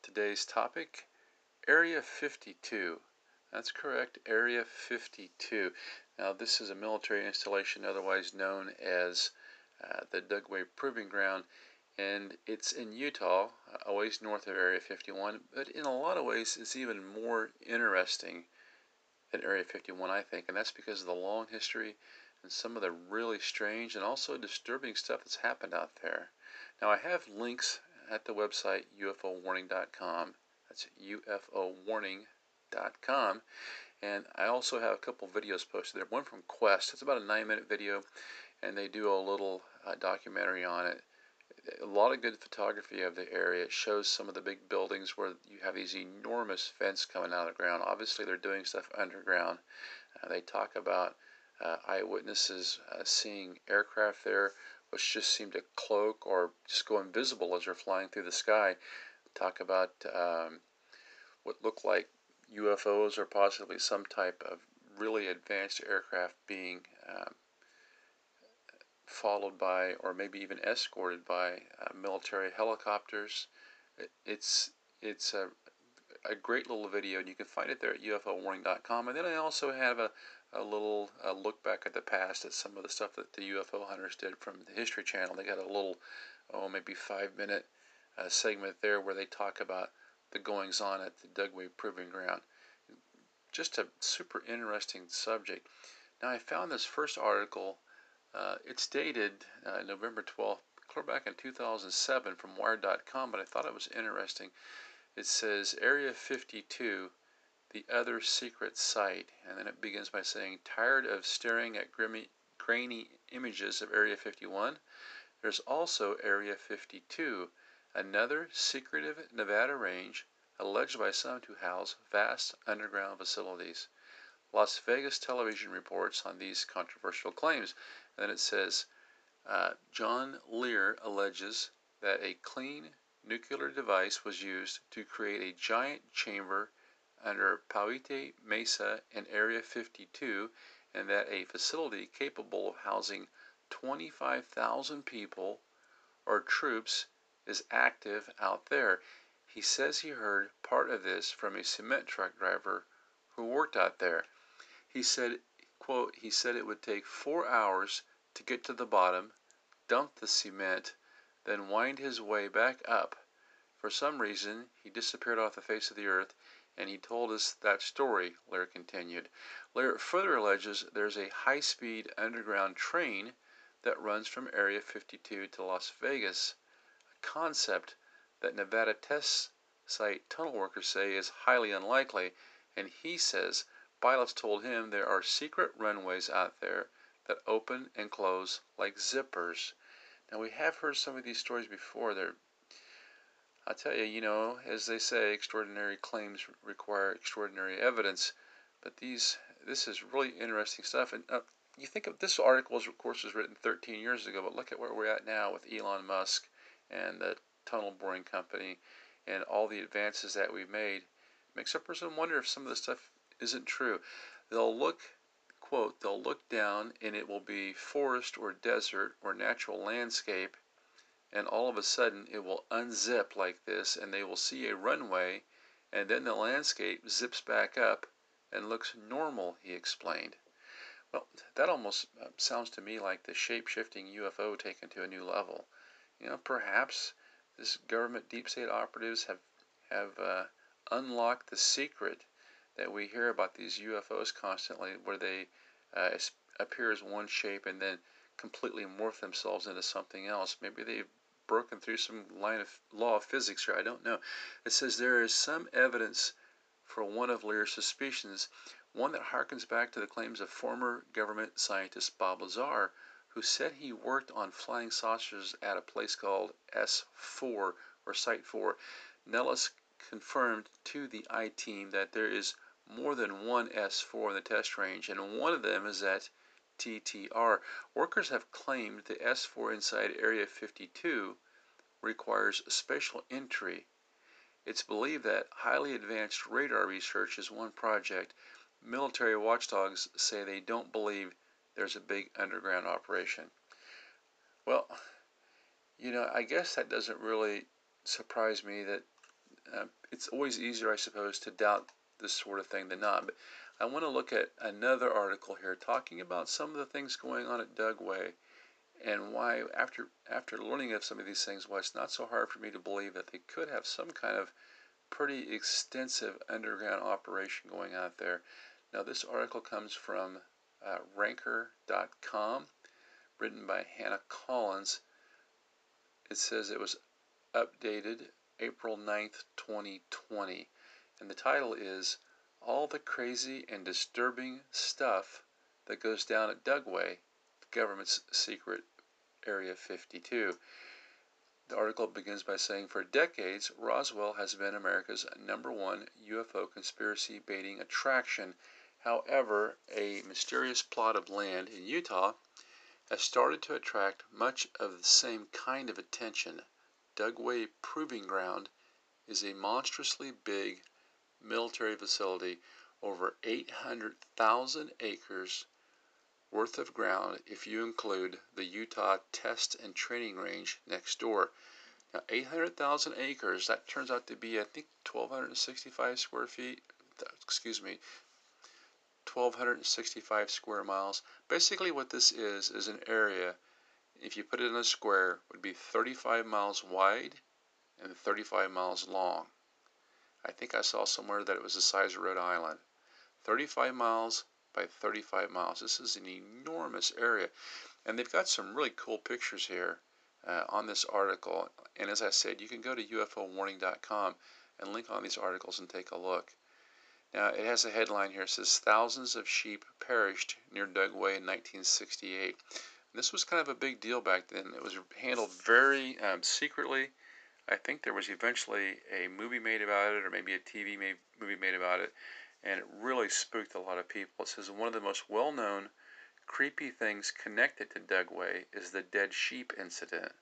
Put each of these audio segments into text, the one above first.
Today's topic Area 52. That's correct, Area 52. Now, this is a military installation otherwise known as uh, the Dugway Proving Ground, and it's in Utah, a ways north of Area 51. But in a lot of ways, it's even more interesting than Area 51, I think, and that's because of the long history and some of the really strange and also disturbing stuff that's happened out there. Now, I have links at the website ufowarning.com. That's ufowarning.com. And I also have a couple videos posted there. One from Quest. It's about a nine minute video, and they do a little uh, documentary on it. A lot of good photography of the area. It shows some of the big buildings where you have these enormous vents coming out of the ground. Obviously, they're doing stuff underground. Uh, they talk about uh, eyewitnesses uh, seeing aircraft there which just seem to cloak or just go invisible as they're flying through the sky. Talk about um, what look like UFOs or possibly some type of really advanced aircraft being um, followed by or maybe even escorted by uh, military helicopters. It's it's a, a great little video, and you can find it there at UFOwarning.com. And then I also have a, a little look back at the past at some of the stuff that the UFO hunters did from the History Channel. They got a little, oh, maybe five minute uh, segment there where they talk about the goings on at the Dugway Proving Ground. Just a super interesting subject. Now, I found this first article. Uh, it's dated uh, November 12th, clear back in 2007 from Wired.com, but I thought it was interesting. It says Area 52 the other secret site. And then it begins by saying, Tired of staring at grimy, grainy images of Area 51? There's also Area 52, another secretive Nevada range alleged by some to house vast underground facilities. Las Vegas television reports on these controversial claims. And then it says uh, John Lear alleges that a clean nuclear device was used to create a giant chamber under Paiute Mesa in Area 52 and that a facility capable of housing 25,000 people or troops is active out there. He says he heard part of this from a cement truck driver who worked out there. He said, quote, he said it would take four hours to get to the bottom, dump the cement, then wind his way back up. For some reason, he disappeared off the face of the earth, and he told us that story, Lair continued. Lair further alleges there's a high speed underground train that runs from Area 52 to Las Vegas a concept that Nevada test site tunnel workers say is highly unlikely, and he says pilots told him there are secret runways out there that open and close like zippers. Now we have heard some of these stories before. They're I tell you, you know, as they say, extraordinary claims require extraordinary evidence. But these, this is really interesting stuff. And uh, you think of this article, of course, was written 13 years ago, but look at where we're at now with Elon Musk and the tunnel boring company and all the advances that we've made, It makes a person wonder if some of this stuff isn't true. They'll look, quote, they'll look down and it will be forest or desert or natural landscape, and all of a sudden it will unzip like this and they will see a runway and then the landscape zips back up and looks normal, he explained. Well, that almost uh, sounds to me like the shape shifting UFO taken to a new level. You know, perhaps this government deep state operatives have have uh, unlocked the secret that we hear about these UFOs constantly, where they uh, appear as one shape and then completely morph themselves into something else. Maybe they've broken through some line of law of physics here. I don't know. It says there is some evidence for one of Lear's suspicions, one that harkens back to the claims of former government scientist Bob Lazar, who said he worked on flying saucers at a place called S4 or Site 4. Nellis confirmed to the I team that there is more than one S4 in the test range, and one of them is at TTR. Workers have claimed the S4 inside Area 52 requires special entry. It's believed that highly advanced radar research is one project. Military watchdogs say they don't believe there's a big underground operation. Well, you know, I guess that doesn't really surprise me that uh, it's always easier, I suppose, to doubt this sort of thing than not. But I want to look at another article here talking about some of the things going on at Dugway and why, after after learning of some of these things, why it's not so hard for me to believe that they could have some kind of pretty extensive underground operation going on there. Now, this article comes from uh, Ranker.com, written by Hannah Collins. It says it was updated April 9th, 2020. And the title is All the Crazy and Disturbing Stuff That Goes Down at Dugway, the government's secret Area 52. The article begins by saying For decades, Roswell has been America's number one UFO conspiracy baiting attraction. However, a mysterious plot of land in Utah has started to attract much of the same kind of attention. Dugway Proving Ground is a monstrously big military facility, over 800,000 acres worth of ground if you include the Utah Test and Training Range next door. Now, 800,000 acres, that turns out to be, I think, 1,265 square feet. Excuse me, 1,265 square miles. Basically, what this is, is an area if you put it in a square, would be 35 miles wide and 35 miles long. I think I saw somewhere that it was the size of Rhode Island. 35 miles by 35 miles. This is an enormous area. And they've got some really cool pictures here uh, on this article. And as I said, you can go to UFOwarning.com and link on these articles and take a look. Now, it has a headline here. It says, Thousands of sheep perished near Dugway in 1968. This was kind of a big deal back then. It was handled very um, secretly. I think there was eventually a movie made about it, or maybe a TV movie made about it, and it really spooked a lot of people. It says one of the most well known creepy things connected to Dugway is the dead sheep incident.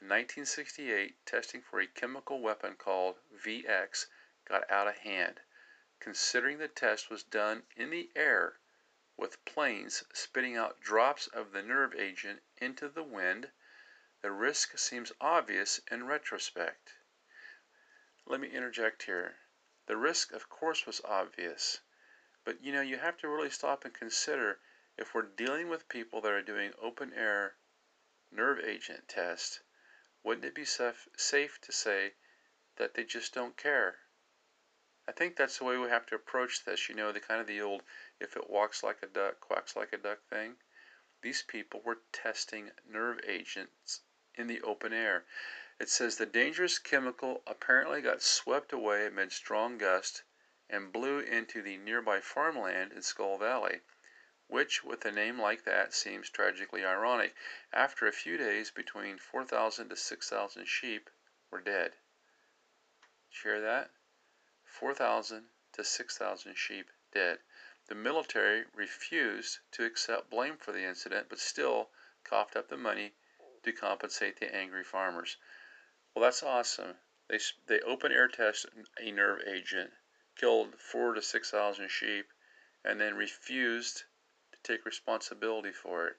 In 1968, testing for a chemical weapon called VX got out of hand. Considering the test was done in the air, with planes spitting out drops of the nerve agent into the wind, the risk seems obvious in retrospect. Let me interject here. The risk, of course, was obvious, but you know, you have to really stop and consider if we're dealing with people that are doing open air nerve agent tests, wouldn't it be safe to say that they just don't care? I think that's the way we have to approach this. You know, the kind of the old if it walks like a duck, quacks like a duck thing. These people were testing nerve agents in the open air. It says the dangerous chemical apparently got swept away amid strong gusts and blew into the nearby farmland in Skull Valley, which, with a name like that, seems tragically ironic. After a few days, between 4,000 to 6,000 sheep were dead. You hear that? 4,000 to 6,000 sheep dead. The military refused to accept blame for the incident, but still coughed up the money to compensate the angry farmers. Well, that's awesome. They, they open air test a nerve agent, killed four to 6,000 sheep, and then refused to take responsibility for it.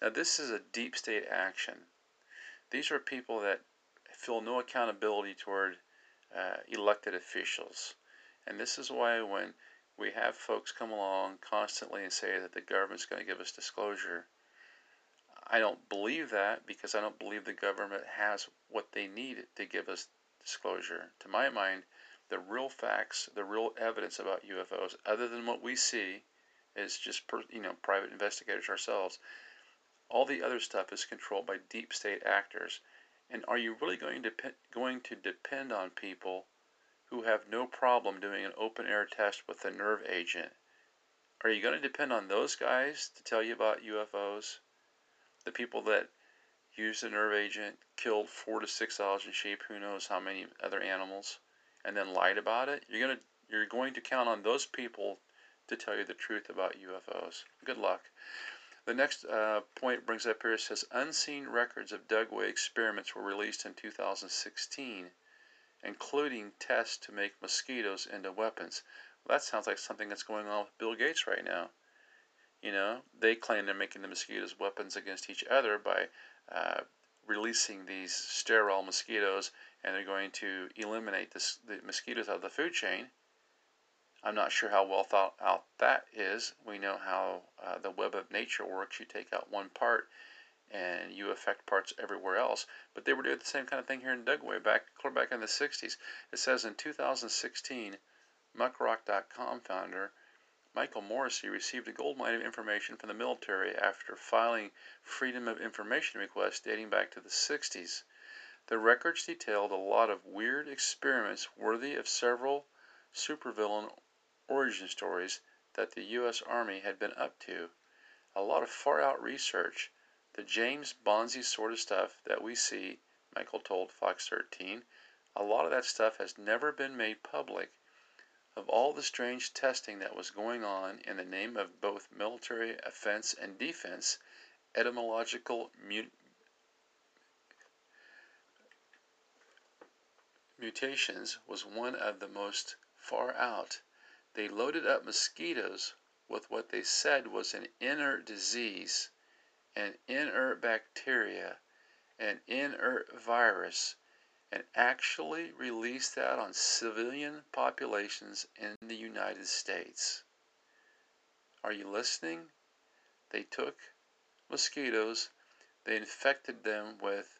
Now, this is a deep state action. These are people that feel no accountability toward uh, elected officials. And this is why when we have folks come along constantly and say that the government's going to give us disclosure, I don't believe that because I don't believe the government has what they need to give us disclosure. To my mind, the real facts, the real evidence about UFOs, other than what we see, is just you know private investigators ourselves. All the other stuff is controlled by deep state actors. And are you really going to going to depend on people who have no problem doing an open air test with a nerve agent? Are you going to depend on those guys to tell you about UFOs? The people that used the nerve agent killed four to six thousand sheep, who knows how many other animals? and then lied about it, you're gonna you're going to count on those people to tell you the truth about UFOs. Good luck. The next uh, point brings up here it says unseen records of Dugway experiments were released in 2016, including tests to make mosquitoes into weapons. Well, that sounds like something that's going on with Bill Gates right now. You know, they claim they're making the mosquitoes weapons against each other by uh, releasing these sterile mosquitoes, and they're going to eliminate this, the mosquitoes out of the food chain. I'm not sure how well thought out that is. We know how uh, the web of nature works. You take out one part and you affect parts everywhere else. But they were doing the same kind of thing here in Dugway back back in the 60s. It says in 2016, Muckrock.com founder Michael Morisy received a gold mine of information from the military after filing Freedom of Information requests dating back to the 60s. The records detailed a lot of weird experiments worthy of several supervillain origin stories that the U.S. Army had been up to. A lot of far out research, the James Bonzi sort of stuff that we see, Michael told Fox 13. A lot of that stuff has never been made public of all the strange testing that was going on in the name of both military offense and defense, etymological mut- mutations was one of the most far out. They loaded up mosquitoes with what they said was an inert disease, an inert bacteria, an inert virus and actually released that on civilian populations in the United States. Are you listening? They took mosquitoes, they infected them with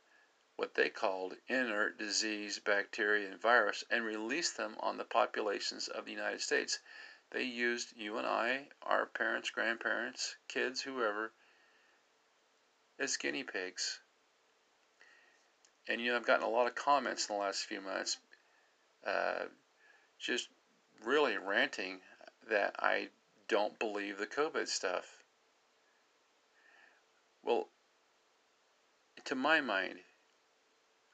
what they called inert disease, bacteria, and virus, and released them on the populations of the United States. They used you and I, our parents, grandparents, kids, whoever, as guinea pigs and you know, I've gotten a lot of comments in the last few months, uh, just really ranting that I don't believe the COVID stuff. Well, to my mind,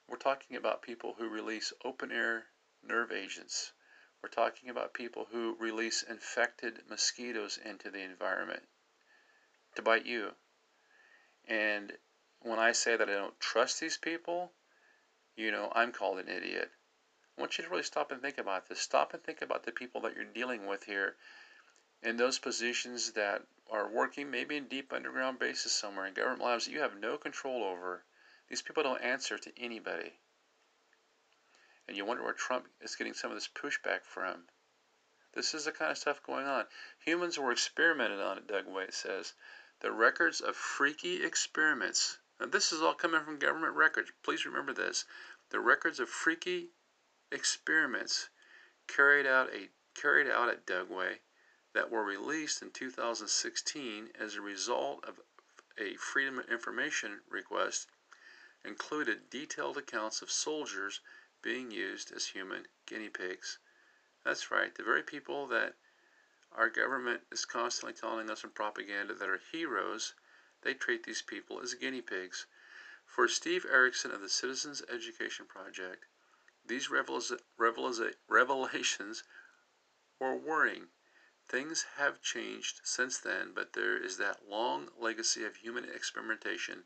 we're talking about people who release open air nerve agents. We're talking about people who release infected mosquitoes into the environment to bite you. And when I say that I don't trust these people, you know, I'm called an idiot. I want you to really stop and think about this. Stop and think about the people that you're dealing with here in those positions that are working maybe in deep underground bases somewhere in government labs that you have no control over. These people don't answer to anybody. And you wonder where Trump is getting some of this pushback from. This is the kind of stuff going on. Humans were experimented on, it Dugway says. The records of freaky experiments now, this is all coming from government records. Please remember this. The records of freaky experiments carried out a carried out at Dugway that were released in 2016 as a result of a Freedom of Information request included detailed accounts of soldiers being used as human guinea pigs. That's right, the very people that our government is constantly telling us in propaganda that are heroes they treat these people as guinea pigs. For Steve Erickson of the Citizens Education Project, these revelations were worrying. Things have changed since then, but there is that long legacy of human experimentation,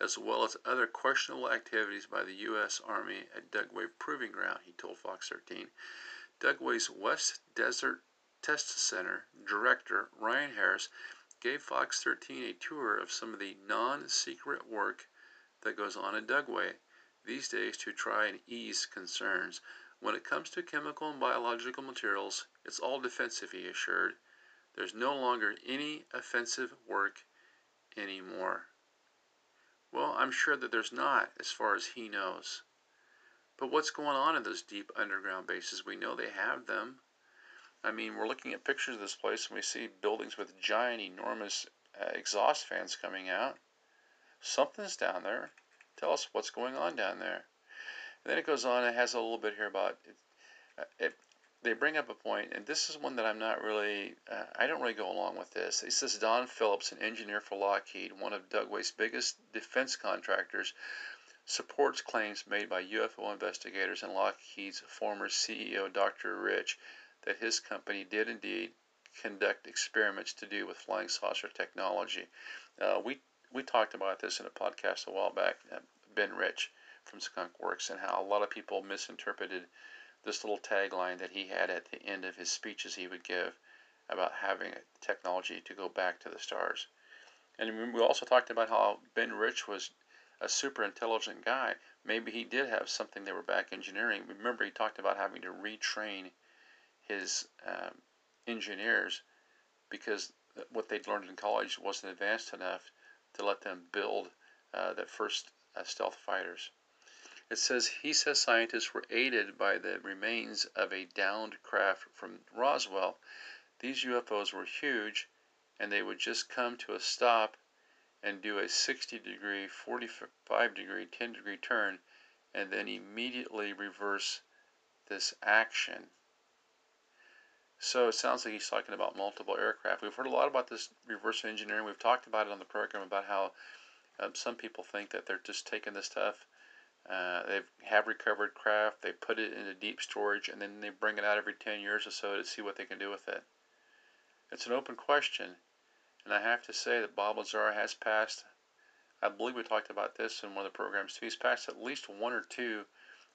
as well as other questionable activities by the U.S. Army at Dugway Proving Ground, he told Fox 13. Dugway's West Desert Test Center director, Ryan Harris, gave Fox 13 a tour of some of the non secret work that goes on in Dugway these days to try and ease concerns. When it comes to chemical and biological materials, it's all defensive, he assured. There's no longer any offensive work anymore. Well, I'm sure that there's not, as far as he knows. But what's going on in those deep underground bases? We know they have them. I mean, we're looking at pictures of this place and we see buildings with giant, enormous uh, exhaust fans coming out. Something's down there. Tell us what's going on down there. And then it goes on. It has a little bit here about it. Uh, it they bring up a point, and this is one that I'm not really, uh, I don't really go along with this. It says Don Phillips, an engineer for Lockheed, one of Dugway's biggest defense contractors, supports claims made by UFO investigators and Lockheed's former CEO, Dr. Rich, that his company did indeed conduct experiments to do with flying saucer technology. Uh, we we talked about this in a podcast a while back. Uh, ben Rich from Skunk Works and how a lot of people misinterpreted this little tagline that he had at the end of his speeches he would give about having technology to go back to the stars. And we also talked about how Ben Rich was a super intelligent guy. Maybe he did have something they were back engineering. Remember, he talked about having to retrain his um, engineers because what they'd learned in college wasn't advanced enough to let them build uh, the first uh, stealth fighters. It says he says scientists were aided by the remains of a downed craft from Roswell. These UFOs were huge and they would just come to a stop and do a 60 degree, 45 degree, 10 degree turn and then immediately reverse this action. So it sounds like he's talking about multiple aircraft. We've heard a lot about this reverse engineering. We've talked about it on the program about how um, some people think that they're just taking this stuff. Uh, they have recovered craft, they put it into deep storage, and then they bring it out every 10 years or so to see what they can do with it. It's an open question, and I have to say that Bob Lazar has passed. I believe we talked about this in one of the programs too. He's passed at least one or two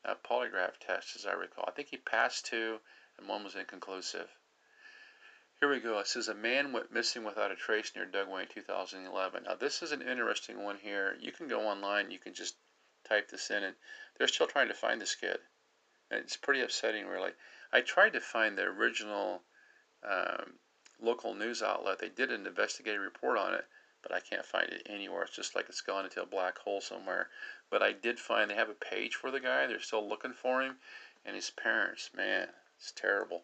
uh, polygraph tests, as I recall. I think he passed two, and one was inconclusive. Here we go. It says a man went missing without a trace near Dugway in 2011. Now this is an interesting one here. You can go online. You can just type this in, and they're still trying to find this kid. And it's pretty upsetting, really. I tried to find the original um, local news outlet. They did an investigative report on it, but I can't find it anywhere. It's just like it's gone into a black hole somewhere. But I did find they have a page for the guy. They're still looking for him, and his parents. Man, it's terrible.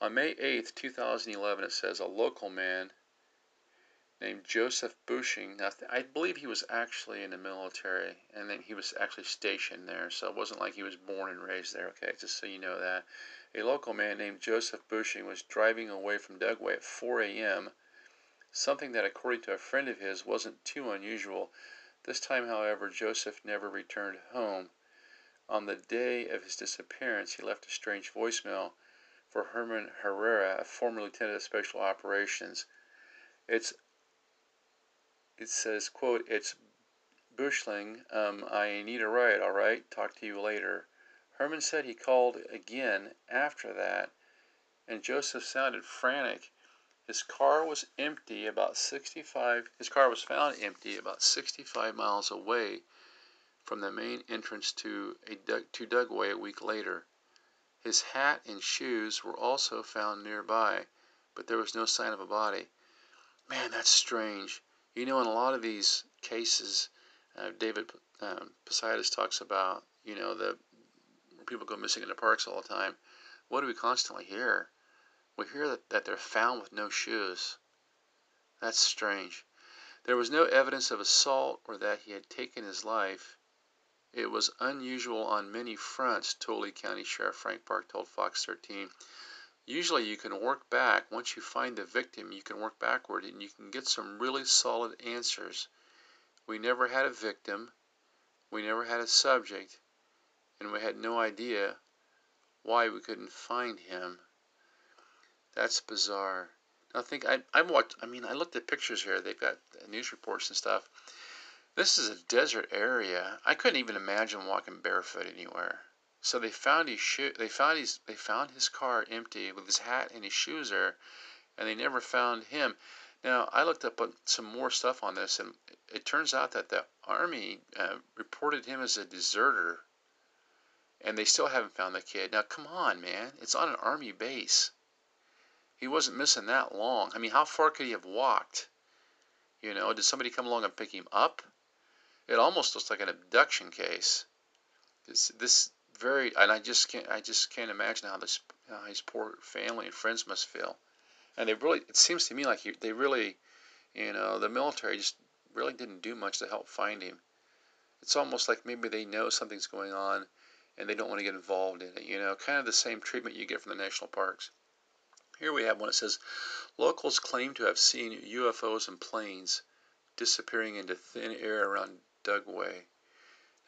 On May 8th, 2011, it says a local man named Joseph Bushling. Now, I believe he was actually in the military, and then he was actually stationed there, so it wasn't like he was born and raised there. Okay, just so you know that. A local man named Joseph Bushling was driving away from Dugway at 4 a.m. Something that, according to a friend of his, wasn't too unusual. This time, however, Joseph never returned home. On the day of his disappearance, he left a strange voicemail for Herman Herrera, a former lieutenant of special operations. It's it says, quote, it's Bushling, um, I need a ride, all right, talk to you later. Herman said he called again after that, and Joseph sounded frantic. His car was empty about 65, his car was found empty about 65 miles away from the main entrance to, Dugway a week later. His hat and shoes were also found nearby, but there was no sign of a body. Man, that's strange. You know, in a lot of these cases, uh, David um, Paulides talks about, you know, the people go missing in the parks all the time. What do we constantly hear? We hear that, that they're found with no shoes. That's strange. There was no evidence of assault or that he had taken his life. It was unusual on many fronts, Tooele County Sheriff Frank Park told Fox 13. Usually you can work back. Once you find the victim, you can work backward and you can get some really solid answers. We never had a victim. We never had a subject. And we had no idea why we couldn't find him. That's bizarre. Now think I I watched I mean I looked at pictures here. They've got news reports and stuff. This is a desert area. I couldn't even imagine walking barefoot anywhere. So they found his shoe. They found his. They found his car empty with his hat and his shoes there, and they never found him. Now I looked up some more stuff on this, and it turns out that the army uh, reported him as a deserter, and they still haven't found the kid. Now come on, man, it's on an army base. He wasn't missing that long. I mean, how far could he have walked? You know, did somebody come along and pick him up? It almost looks like an abduction case. This, this very, and I just can't, I just can't imagine how this, how his poor family and friends must feel. And they really, it seems to me like he, they really, you know, the military just really didn't do much to help find him. It's almost like maybe they know something's going on and they don't want to get involved in it. You know, kind of the same treatment you get from the national parks. Here we have one that says locals claim to have seen UFOs and planes disappearing into thin air around Dugway.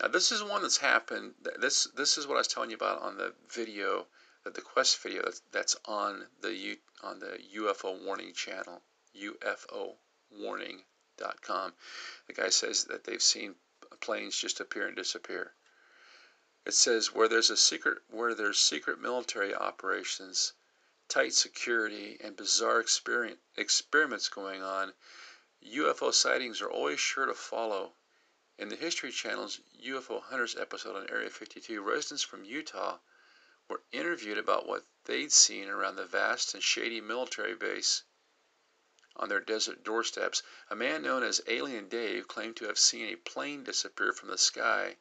Now this is one that's happened. This this is what I was telling you about on the video, uh, the quest video that's, on the U, on the UFO warning channel, ufo UFOwarning.com. The guy says that they've seen planes just appear and disappear. It says where there's a secret where there's secret military operations, tight security, and bizarre experiments going on, UFO sightings are always sure to follow. In the History Channel's UFO Hunters episode on Area 52, residents from Utah were interviewed about what they'd seen around the vast and shady military base on their desert doorsteps. A man known as Alien Dave claimed to have seen a plane disappear from the sky,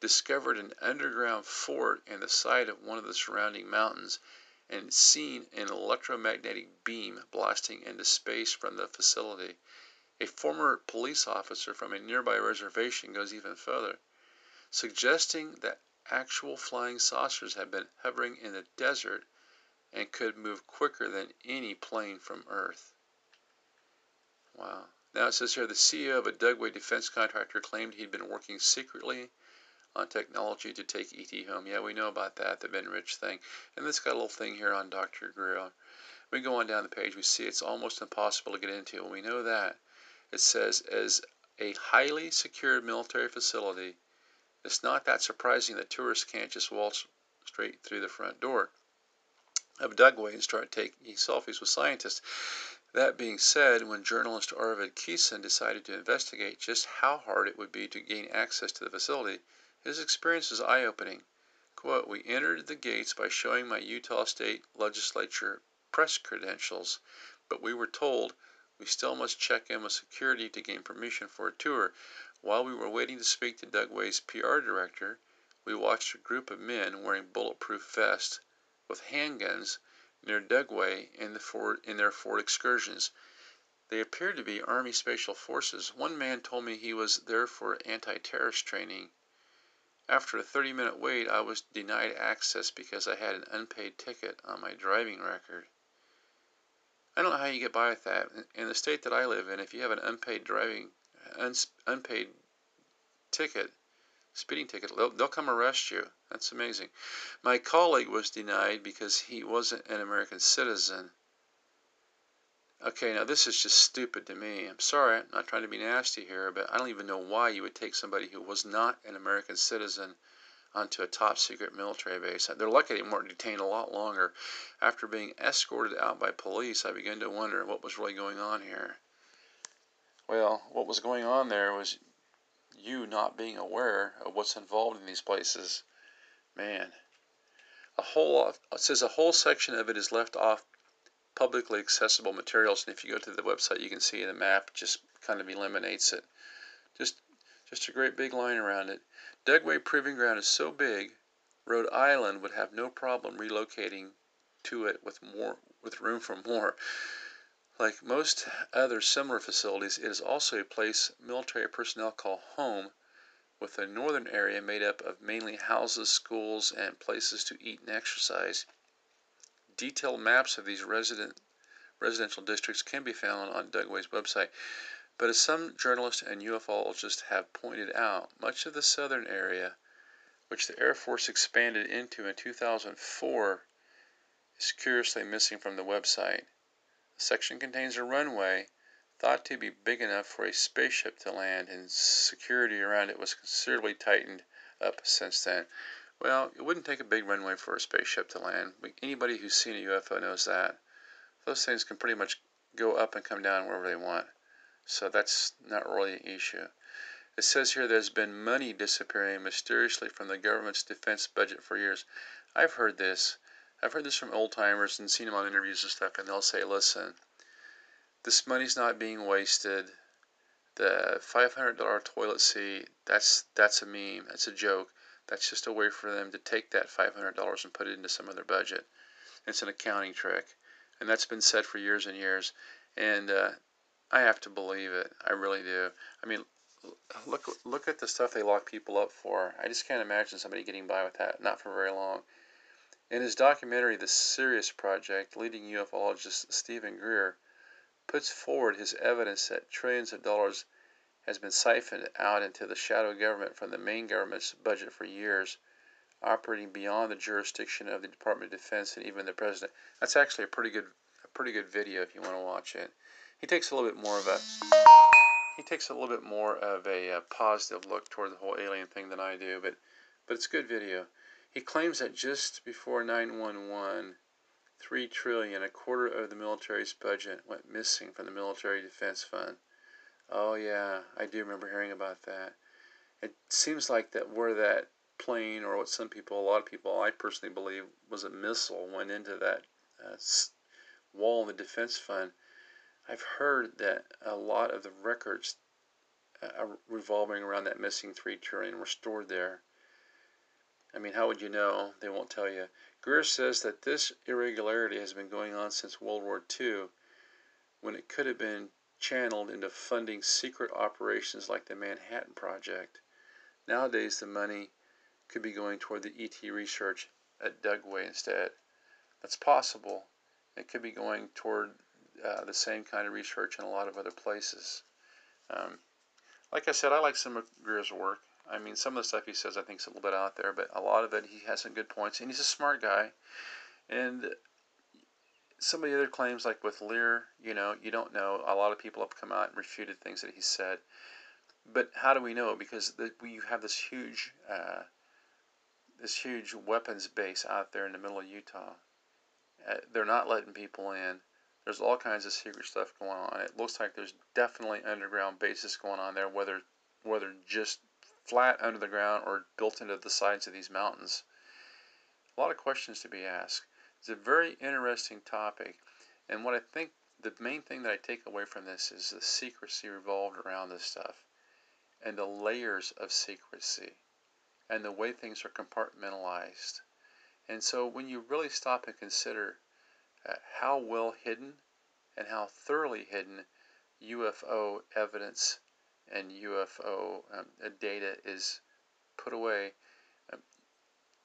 discovered an underground fort in the side of one of the surrounding mountains, and seen an electromagnetic beam blasting into space from the facility. A former police officer from a nearby reservation goes even further, suggesting that actual flying saucers have been hovering in the desert and could move quicker than any plane from Earth. Wow. Now it says here the CEO of a Dugway defense contractor claimed he'd been working secretly on technology to take ET home. Yeah, we know about that, the Ben Rich thing. And this got a little thing here on Dr. Greer. We go on down the page, we see it's almost impossible to get into, and we know that it says, as a highly secured military facility, it's not that surprising that tourists can't just waltz straight through the front door of Dugway and start taking selfies with scientists. That being said, when journalist Arvid Keeson decided to investigate just how hard it would be to gain access to the facility, his experience was eye opening. Quote, We entered the gates by showing my Utah State Legislature press credentials, but we were told we still must check in with security to gain permission for a tour. While we were waiting to speak to Dugway's PR director, we watched a group of men wearing bulletproof vests with handguns near Dugway in, their Ford excursions. They appeared to be Army Special Forces. One man told me he was there for anti terrorist training. After a 30 minute wait, I was denied access because I had an unpaid ticket on my driving record. I don't know how you get by with that. In the state that I live in, if you have an unpaid driving, unpaid ticket, speeding ticket, they'll, they'll come arrest you. That's amazing. My colleague was denied because he wasn't an American citizen. Okay, now this is just stupid to me. I'm sorry, I'm not trying to be nasty here, but I don't even know why you would take somebody who was not an American citizen onto a top secret military base. They're lucky they weren't detained a lot longer. After being escorted out by police, I began to wonder what was really going on here. Well, what was going on there was you not being aware of what's involved in these places. Man, a whole it says a whole section of it is left off publicly accessible materials, and if you go to the website, you can see the map just kind of eliminates it. Just just a great big line around it. Dugway Proving Ground is so big, Rhode Island would have no problem relocating to it with more with room for more. Like most other similar facilities, it is also a place military personnel call home, with a northern area made up of mainly houses, schools, and places to eat and exercise. Detailed maps of these resident residential districts can be found on Dugway's website. But as some journalists and ufologists have pointed out, much of the southern area, which the Air Force expanded into in 2004, is curiously missing from the website. The section contains a runway thought to be big enough for a spaceship to land, and security around it was considerably tightened up since then. Well, it wouldn't take a big runway for a spaceship to land. Anybody who's seen a UFO knows that. Those things can pretty much go up and come down wherever they want. So that's not really an issue. It says here there's been money disappearing mysteriously from the government's defense budget for years. I've heard this. I've heard this from old timers and seen them on interviews and stuff, and they'll say, listen, this money's not being wasted. The $500 toilet seat, that's, that's a meme, that's a joke. That's just a way for them to take that $500 and put it into some other budget. It's an accounting trick. And that's been said for years and years. And uh, I have to believe it. I really do. I mean, look look at the stuff they lock people up for. I just can't imagine somebody getting by with that. Not for very long. In his documentary, The Sirius Project, leading ufologist Stephen Greer puts forward his evidence that trillions of dollars has been siphoned out into the shadow government from the main government's budget for years, operating beyond the jurisdiction of the Department of Defense and even the president. That's actually a pretty good a pretty good video if you want to watch it. He takes a little bit more of a he takes a little bit more of a, a uh, positive look toward the whole alien thing than I do, but but it's a good video. He claims that just before 911, 3 trillion, a quarter of the military's budget went missing from the military defense fund. Oh yeah, I do remember hearing about that. It seems like that where that plane or what some people, a lot of people, I personally believe was a missile went into that uh, wall in the defense fund. I've heard that a lot of the records uh, revolving around that missing three trillion were stored there. I mean, how would you know? They won't tell you. Greer says that this irregularity has been going on since World War II, when it could have been channeled into funding secret operations like the Manhattan Project. Nowadays, the money could be going toward the ET research at Dugway instead. That's possible. It could be going toward uh, the same kind of research in a lot of other places. Um, like I said, I like some of Greer's work. I mean, some of the stuff he says I think is a little bit out there, but a lot of it he has some good points, and he's a smart guy. And some of the other claims, like with Lear, you know, you don't know. A lot of people have come out and refuted things that he said. But how do we know? Because the, we have this huge, uh, this huge weapons base out there in the middle of Utah. Uh, they're not letting people in. There's all kinds of secret stuff going on. It looks like there's definitely underground bases going on there, whether whether just flat under the ground or built into the sides of these mountains. A lot of questions to be asked. It's a very interesting topic, and what I think the main thing that I take away from this is the secrecy revolved around this stuff, and the layers of secrecy, and the way things are compartmentalized. And so when you really stop and consider uh, how well hidden and how thoroughly hidden UFO evidence and UFO um, uh, data is put away. Um,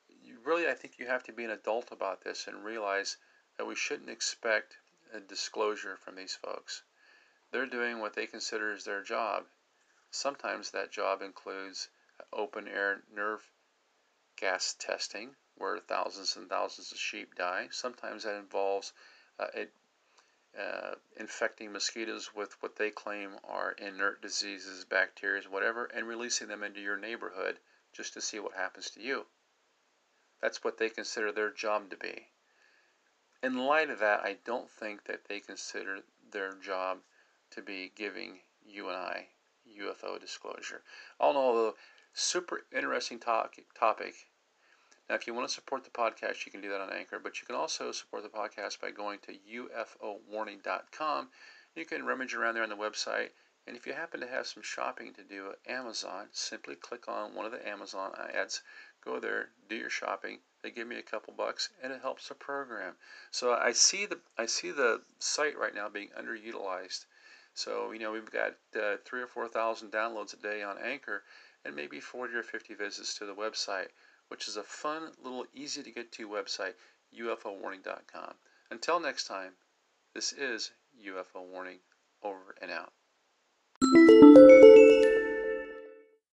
you really, I think you have to be an adult about this and realize that we shouldn't expect a disclosure from these folks. They're doing what they consider is their job. Sometimes that job includes open air nerve gas testing, where thousands and thousands of sheep die. Sometimes that involves uh, it uh, infecting mosquitoes with what they claim are inert diseases, bacteria, whatever, and releasing them into your neighborhood just to see what happens to you. That's what they consider their job to be. In light of that, I don't think that they consider their job to be giving you and I UFO disclosure. All in all, though, super interesting topic. Now, if you want to support the podcast, you can do that on Anchor, but you can also support the podcast by going to ufowarning.com. You can rummage around there on the website, and if you happen to have some shopping to do at Amazon, simply click on one of the Amazon ads, go there, do your shopping. They give me a couple bucks, and it helps the program. So I see the I see the site right now being underutilized. So you know we've got uh, three or four thousand downloads a day on Anchor, and maybe 40 or 50 visits to the website which is a fun, little, easy to get to website, ufowarning.com. Until next time, this is UFO Warning, over and out.